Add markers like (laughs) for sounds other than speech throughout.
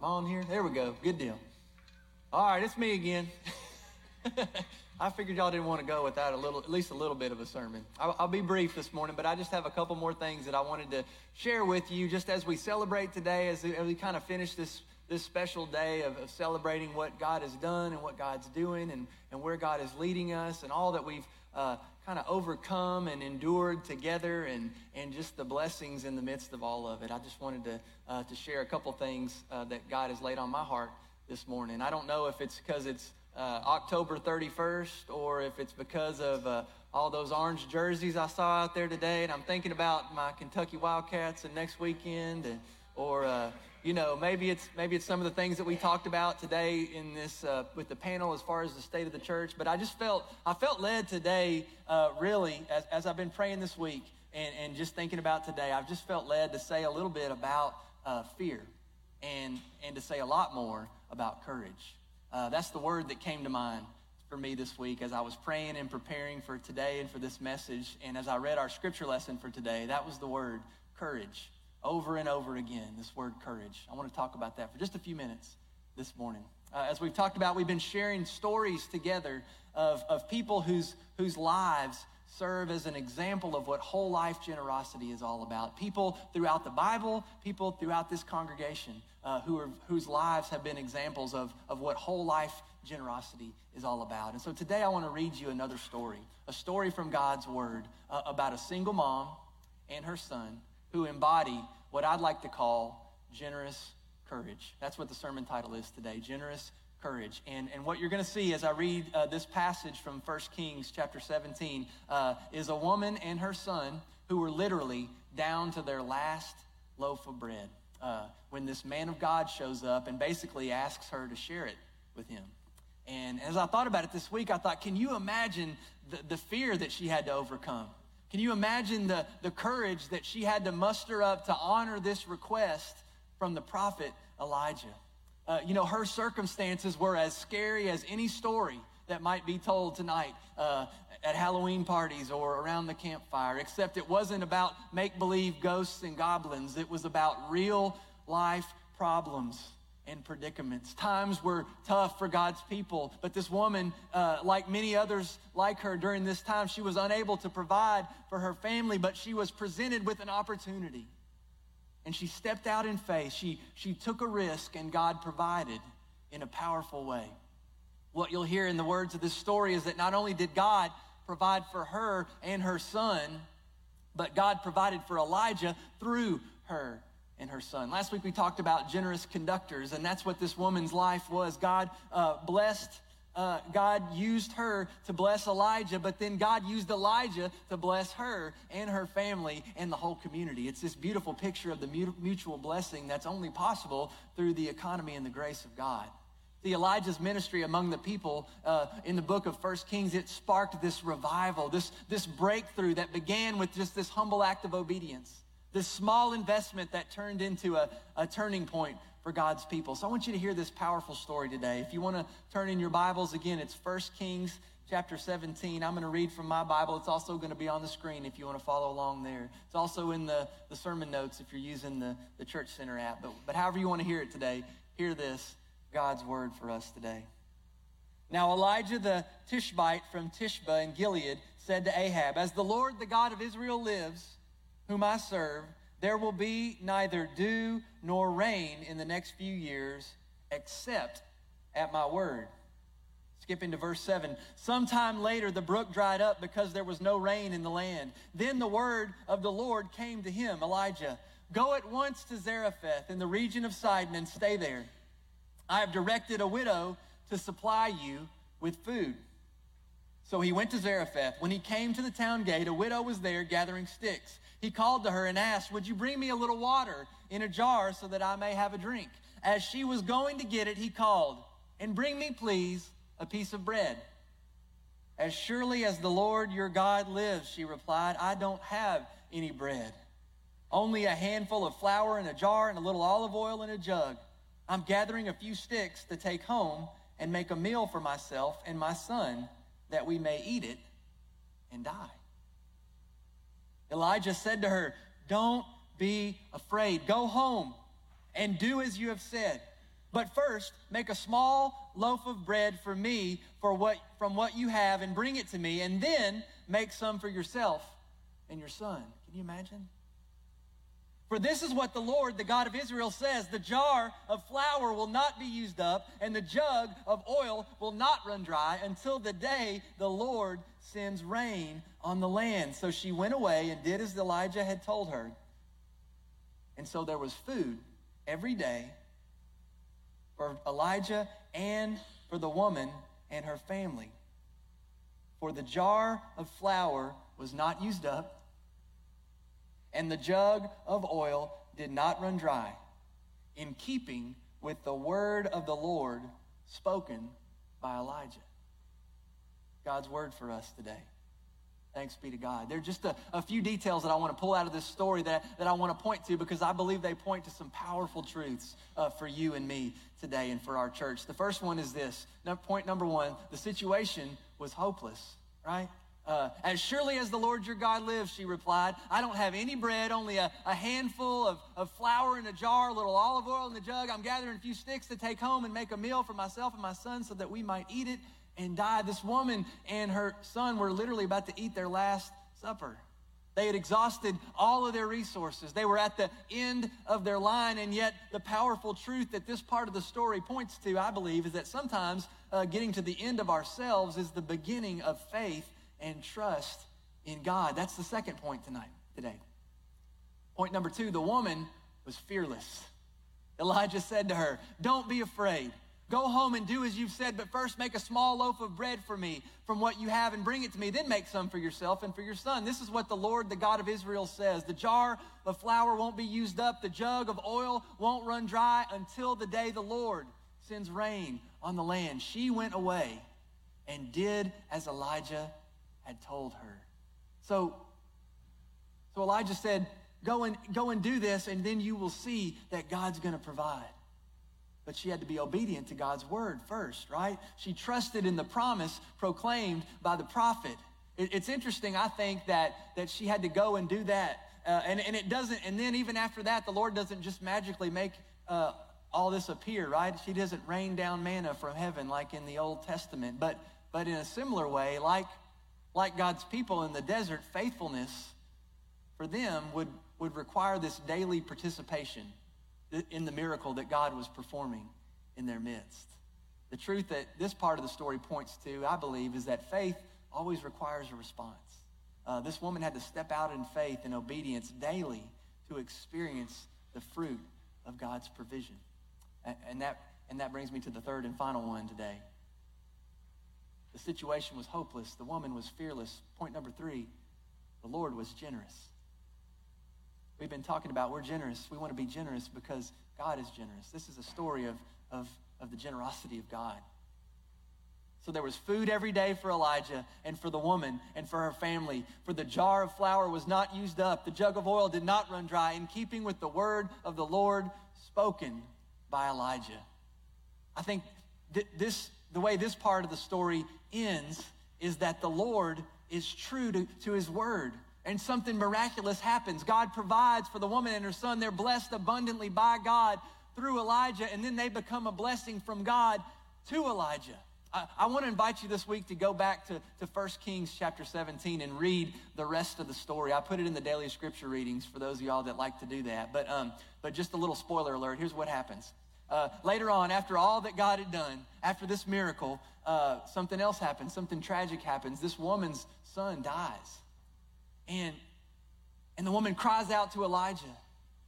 Am I on here? There we go. Good deal. All right, it's me again. (laughs) I figured y'all didn't want to go without a little, at least a little bit of a sermon. I'll, I'll, be brief this morning, but I just have a couple more things that I wanted to share with you, just as we celebrate today, as we, as we kind of finish this this special day of, of, celebrating what God has done and what God's doing, and and where God is leading us, and all that we've uh, kind of overcome and endured together, and and just the blessings in the midst of all of it. I just wanted to uh, to share a couple things uh, that God has laid on my heart this morning. I don't know if it's because it's uh, October 31st or if it's because of uh, all those orange jerseys I saw out there today. And I'm thinking about my Kentucky Wildcats and next weekend, and, or uh, you know, maybe it's maybe it's some of the things that we talked about today in this uh, with the panel as far as the state of the church. But I just felt I felt led today, uh, really, as, as I've been praying this week and, and just thinking about today. I've just felt led to say a little bit about uh, fear, and and to say a lot more about courage. Uh, that's the word that came to mind for me this week as I was praying and preparing for today and for this message. And as I read our scripture lesson for today, that was the word courage. Over and over again, this word courage. I want to talk about that for just a few minutes this morning. Uh, as we've talked about, we've been sharing stories together of, of people whose, whose lives serve as an example of what whole life generosity is all about. People throughout the Bible, people throughout this congregation uh, who are, whose lives have been examples of, of what whole life generosity is all about. And so today I want to read you another story, a story from God's Word uh, about a single mom and her son who embody what I'd like to call generous courage. That's what the sermon title is today Generous courage. And, and what you're going to see as I read uh, this passage from 1 Kings chapter 17 uh, is a woman and her son who were literally down to their last loaf of bread uh, when this man of God shows up and basically asks her to share it with him. And as I thought about it this week, I thought, can you imagine the, the fear that she had to overcome? Can you imagine the, the courage that she had to muster up to honor this request from the prophet Elijah? Uh, you know, her circumstances were as scary as any story that might be told tonight uh, at Halloween parties or around the campfire, except it wasn't about make believe ghosts and goblins. It was about real life problems and predicaments. Times were tough for God's people, but this woman, uh, like many others like her during this time, she was unable to provide for her family, but she was presented with an opportunity and she stepped out in faith. She, she took a risk, and God provided in a powerful way. What you'll hear in the words of this story is that not only did God provide for her and her son, but God provided for Elijah through her and her son. Last week we talked about generous conductors, and that's what this woman's life was. God uh, blessed uh, God used her to bless Elijah, but then God used Elijah to bless her and her family and the whole community. It's this beautiful picture of the mutual blessing that's only possible through the economy and the grace of God. The Elijah's ministry among the people uh, in the book of First Kings, it sparked this revival, this, this breakthrough that began with just this humble act of obedience, this small investment that turned into a, a turning point for God's people. So I want you to hear this powerful story today. If you want to turn in your Bibles, again, it's 1 Kings chapter 17. I'm going to read from my Bible. It's also going to be on the screen if you want to follow along there. It's also in the, the sermon notes if you're using the, the Church Center app. But, but however you want to hear it today, hear this God's word for us today. Now Elijah the Tishbite from Tishbe in Gilead said to Ahab, As the Lord, the God of Israel, lives, whom I serve, there will be neither dew nor rain in the next few years except at my word. Skip into verse 7. Sometime later, the brook dried up because there was no rain in the land. Then the word of the Lord came to him, Elijah Go at once to Zarephath in the region of Sidon and stay there. I have directed a widow to supply you with food. So he went to Zarephath. When he came to the town gate, a widow was there gathering sticks he called to her and asked, Would you bring me a little water in a jar so that I may have a drink? As she was going to get it, he called, And bring me, please, a piece of bread. As surely as the Lord your God lives, she replied, I don't have any bread. Only a handful of flour in a jar and a little olive oil in a jug. I'm gathering a few sticks to take home and make a meal for myself and my son that we may eat it and die. Elijah said to her, Don't be afraid. Go home and do as you have said. But first, make a small loaf of bread for me for what, from what you have and bring it to me, and then make some for yourself and your son. Can you imagine? For this is what the Lord, the God of Israel, says The jar of flour will not be used up, and the jug of oil will not run dry until the day the Lord sends rain on the land. So she went away and did as Elijah had told her. And so there was food every day for Elijah and for the woman and her family. For the jar of flour was not used up, and the jug of oil did not run dry, in keeping with the word of the Lord spoken by Elijah. God's word for us today. Thanks be to God. There are just a, a, few details that I want to pull out of this story that, that I want to point to because I believe they point to some powerful truths uh, for you and me today and for our church. The first one is this point number one the situation was hopeless, right? Uh, as surely as the Lord your God lives, she replied, I don't have any bread, only a, a handful of, of flour in a jar, a little olive oil in the jug. I'm gathering a few sticks to take home and make a meal for myself and my son so that we might eat it and die. This woman and her son were literally about to eat their last supper. They had exhausted all of their resources. They were at the end of their line, and yet the powerful truth that this part of the story points to, I believe, is that sometimes uh, getting to the end of ourselves is the beginning of faith and trust in God. That's the second point tonight, today. Point number two the woman was fearless. Elijah said to her, Don't be afraid. Go home and do as you've said, but first make a small loaf of bread for me from what you have and bring it to me. Then make some for yourself and for your son. This is what the Lord, the God of Israel, says The jar of flour won't be used up, the jug of oil won't run dry until the day the Lord sends rain on the land. She went away and did as Elijah had told her. So, so Elijah said, Go and, go and do this, and then you will see that God's going to provide. But she had to be obedient to God's word first, right? She trusted in the promise proclaimed by the prophet. It, it's interesting, I think, that, that she had to go and do that. Uh, and, and it doesn't, and then even after that, the Lord doesn't just magically make uh, all this appear, right? She doesn't rain down manna from heaven like in the Old Testament. But, but in a similar way, like, like God's people in the desert, faithfulness for them would, would require this daily participation in the miracle that God was performing in their midst. The truth that this part of the story points to, I believe, is that faith always requires a response. Uh, this woman had to step out in faith and obedience daily to experience the fruit of God's provision. And, and, that, and that brings me to the third and final one today. The situation was hopeless. The woman was fearless. Point number three the Lord was generous. We've been talking about we're generous. We want to be generous because God is generous. This is a story of, of, of the generosity of God. So there was food every day for Elijah and for the woman and for her family. For the jar of flour was not used up, the jug of oil did not run dry, in keeping with the word of the Lord spoken by Elijah. I think th- this, the way this part of the story ends is that the Lord is true to, to his word and something miraculous happens. God provides for the woman and her son. They're blessed abundantly by God through Elijah, and then they become a blessing from God to Elijah. I, I want to invite you this week to go back to, to 1 Kings chapter 17 and read the rest of the story. I put it in the daily scripture readings for those of y'all that like to do that. But, um, but just a little spoiler alert here's what happens. Uh, later on, after all that God had done, after this miracle, uh, something else happens, something tragic happens. This woman's son dies. And, and the woman cries out to Elijah.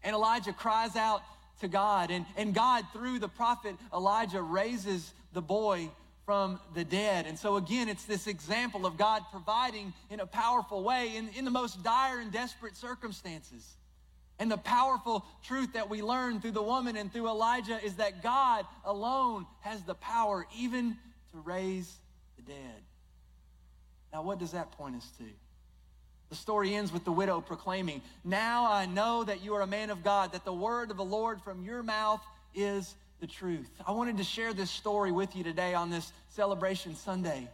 And Elijah cries out to God. And, and God, through the prophet Elijah, raises the boy from the dead. And so, again, it's this example of God providing in a powerful way in, in the most dire and desperate circumstances. And the powerful truth that we learn through the woman and through Elijah is that God alone has the power even to raise the dead. Now, what does that point us to? The story ends with the widow proclaiming, Now I know that you are a man of God, that the word of the Lord from your mouth is the truth. I wanted to share this story with you today on this celebration Sunday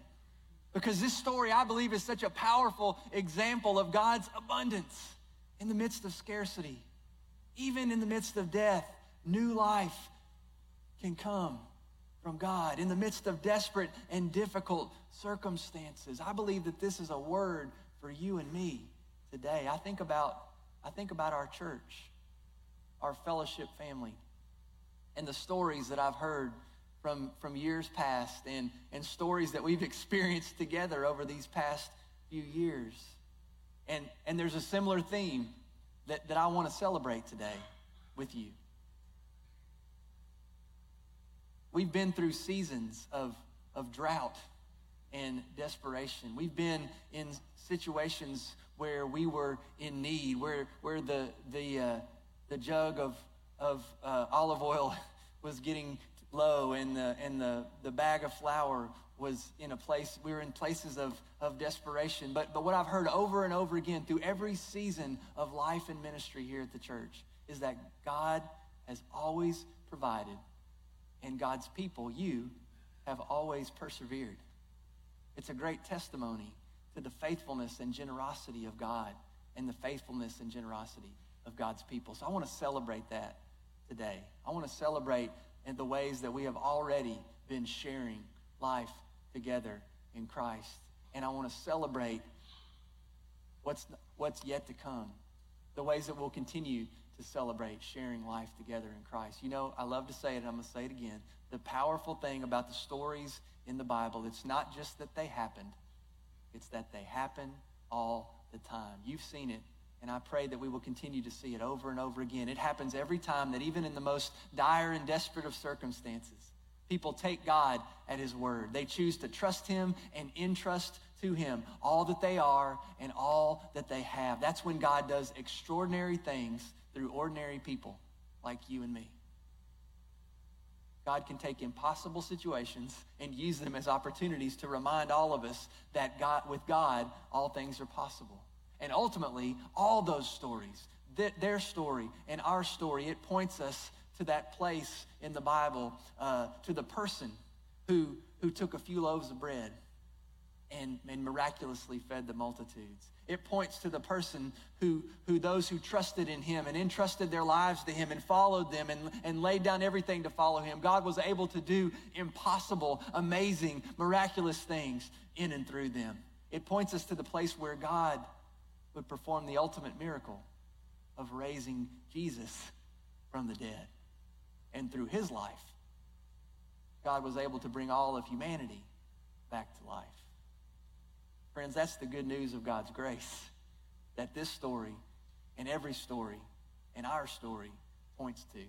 because this story, I believe, is such a powerful example of God's abundance in the midst of scarcity, even in the midst of death, new life, can come from God in the midst of desperate and difficult circumstances. I believe that this is a word for you and me today. I think about I think about our church, our fellowship family, and the stories that I've heard from, from years past and, and stories that we've (laughs) experienced together over these past few years. And, and there's a similar theme that, that I want to celebrate today with you. We've been through seasons of, of drought and desperation. We've been in situations where we were in need, where, where the, the, uh, the jug of, of uh, olive oil (laughs) was getting low and, the, and the, the bag of flour was in a place, we were in places of, of desperation. But, but what I've heard over and over again through every season of life and ministry here at the church is that God has always provided, and God's people, you, have always persevered. It's a great testimony to the faithfulness and generosity of God and the faithfulness and generosity of God's people. So I want to celebrate that today. I want to celebrate in the ways that we have already been sharing life together in Christ. And I want to celebrate what's, what's yet to come, the ways that we'll continue to celebrate sharing life together in Christ. You know, I love to say it, and I'm going to say it again. The powerful thing about the stories in the Bible, it's not just that they happened, it's that they happen all the time. You've seen it, and I pray that we will continue to see it over and over again. It happens every time that even in the most dire and desperate of circumstances, people take God at his word. They choose to trust him and entrust to him all that they are and all that they have. That's when God does extraordinary things through ordinary people like you and me. God can take impossible situations and use them as opportunities to remind all of us that God, with God, all things are possible. And ultimately, all those stories, their story and our story, it points us to that place in the Bible, uh, to the person who, who took a few loaves of bread and, and miraculously fed the multitudes. It points to the person who, who those who trusted in him and entrusted their lives to him and followed them and, and laid down everything to follow him. God was able to do impossible, amazing, miraculous things in and through them. It points us to the place where God would perform the ultimate miracle of raising Jesus from the dead. And through his life, God was able to bring all of humanity back to life. Friends, that's the good news of God's grace. That this story and every story and our story points to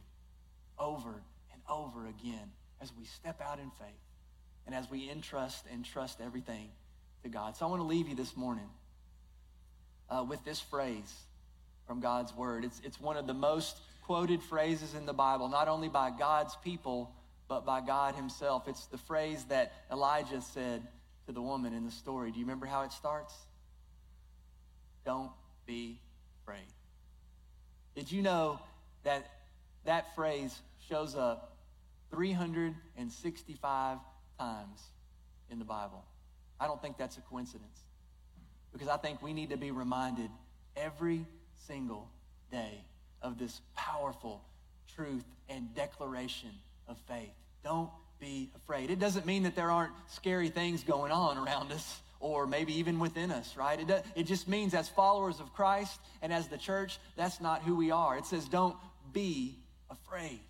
over and over again as we step out in faith and as we entrust and trust everything to God. So I want to leave you this morning uh, with this phrase from God's word. It's, it's one of the most quoted phrases in the Bible, not only by God's people, but by God himself. It's the phrase that Elijah said to the woman in the story. Do you remember how it starts? Don't be afraid. Did you know that that phrase shows up 365 times in the Bible? I don't think that's a coincidence because I think we need to be reminded every single day of this powerful truth and declaration of faith. Don't be afraid. It doesn't mean that there aren't scary things going on around us or maybe even within us, right? It, does, it just means as followers of Christ and as the church, that's not who we are. It says, don't be afraid.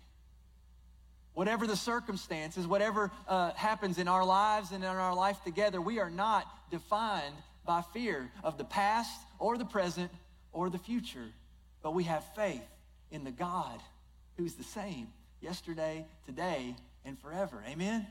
Whatever the circumstances, whatever uh, happens in our lives and in our life together, we are not defined by fear of the past or the present or the future, but we have faith in the God who's the same yesterday, today, and forever. Amen?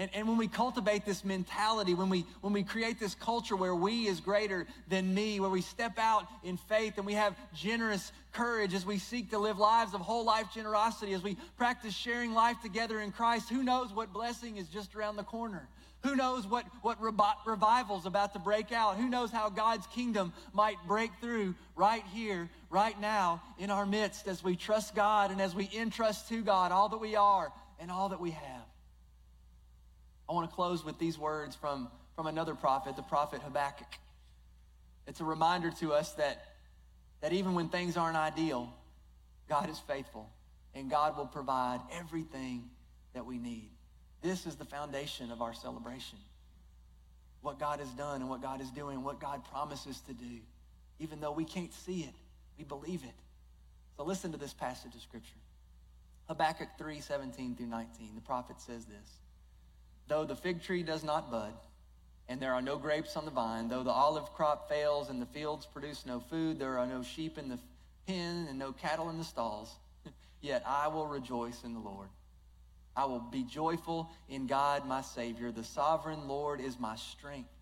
And, and when we cultivate this mentality, when we, when we create this culture where we is greater than me, where we step out in faith and we have generous courage as we seek to live lives of whole life generosity, as we practice sharing life together in Christ, who knows what blessing is just around the corner? Who knows what, what revival is about to break out? Who knows how God's kingdom might break through right here, right now, in our midst as we trust God and as we entrust to God all that we are and all that we have. I want to close with these words from, from another prophet, the prophet Habakkuk. It's a reminder to us that, that even when things aren't ideal, God is faithful. and God will provide everything that we need. This is the foundation of our celebration. What God has done and what God is doing, what God promises to do. Even though we can't see it, we believe it. So listen to this passage of Scripture. Habakkuk 3 17 through 19. The prophet says this Though the fig tree does not bud, and there are no grapes on the vine, though the olive crop fails and the fields produce no food, there are no sheep in the pen and no cattle in the stalls, (laughs) yet I will rejoice in the Lord. I will be joyful in God, my Savior. The sovereign Lord is my strength.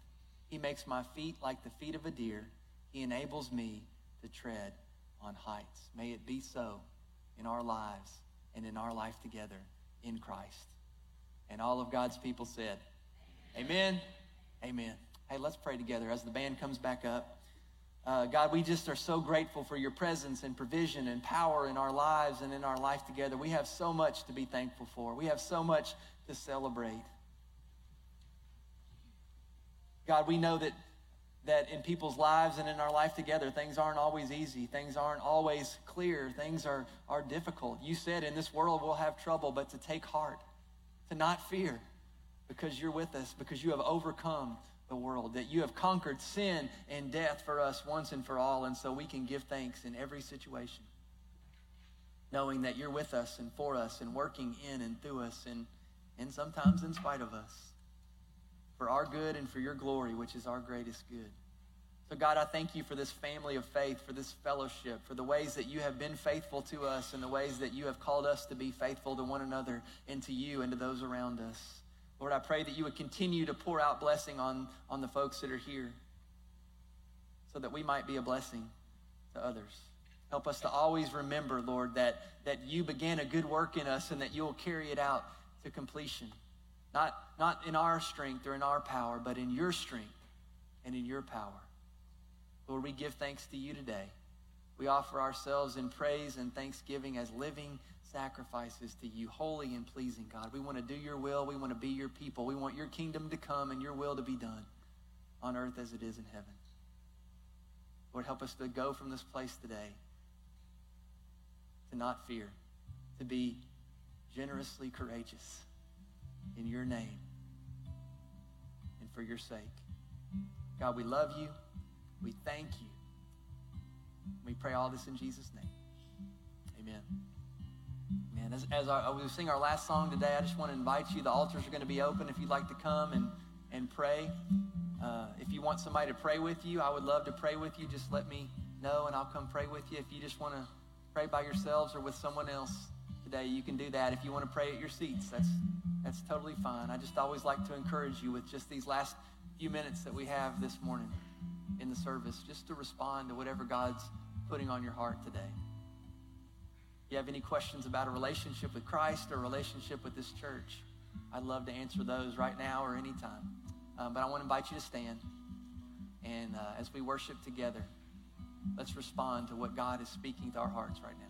He makes my feet like the feet of a deer. He enables me to tread on heights. May it be so in our lives and in our life together in Christ. And all of God's people said, Amen. Amen. Hey, let's pray together as the band comes back up. Uh, God, we just are so grateful for your presence and provision and power in our lives and in our life together. We have so much to be thankful for. We have so much to celebrate. God, we know that, that in people's lives and in our life together, things aren't always easy. Things aren't always clear. Things are, are difficult. You said in this world we'll have trouble, but to take heart, to not fear, because you're with us, because you have overcome the world, that you have conquered sin and death for us once and for all, and so we can give thanks in every situation, knowing that you're with us and for us and working in and through us and, and sometimes in spite of us for our good and for your glory, which is our greatest good. So, God, I thank you for this family of faith, for this fellowship, for the ways that you have been faithful to us and the ways that you have called us to be faithful to one another and to you and to those around us. Lord, I pray that you would continue to pour out blessing on, on the folks that are here so that we might be a blessing to others. Help us to always remember, Lord, that, that you began a good work in us and that you will carry it out to completion. Not, not in our strength or in our power, but in your strength and in your power. Lord, we give thanks to you today. We offer ourselves in praise and thanksgiving as living sacrifices to you, holy and pleasing, God. We want to do your will. We want to be your people. We want your kingdom to come and your will to be done on earth as it is in heaven. Lord, help us to go from this place today to not fear, to be generously courageous in your name and for your sake. God, we love you. We thank you. We pray all this in Jesus' name. Amen. Man, as, as I, we sing our last song today, I just want to invite you. The altars are going to be open if you'd like to come and, and pray. Uh, if you want somebody to pray with you, I would love to pray with you. Just let me know and I'll come pray with you. If you just want to pray by yourselves or with someone else today, you can do that. If you want to pray at your seats, that's, that's totally fine. I just always like to encourage you with just these last few minutes that we have this morning in the service, just to respond to whatever God's putting on your heart today If you have any questions about a relationship with Christ or a relationship with this church, I'd love to answer those right now or anytime. Um, but I want to invite you to stand. And uh, as we worship together, let's respond to what God is speaking to our hearts right now.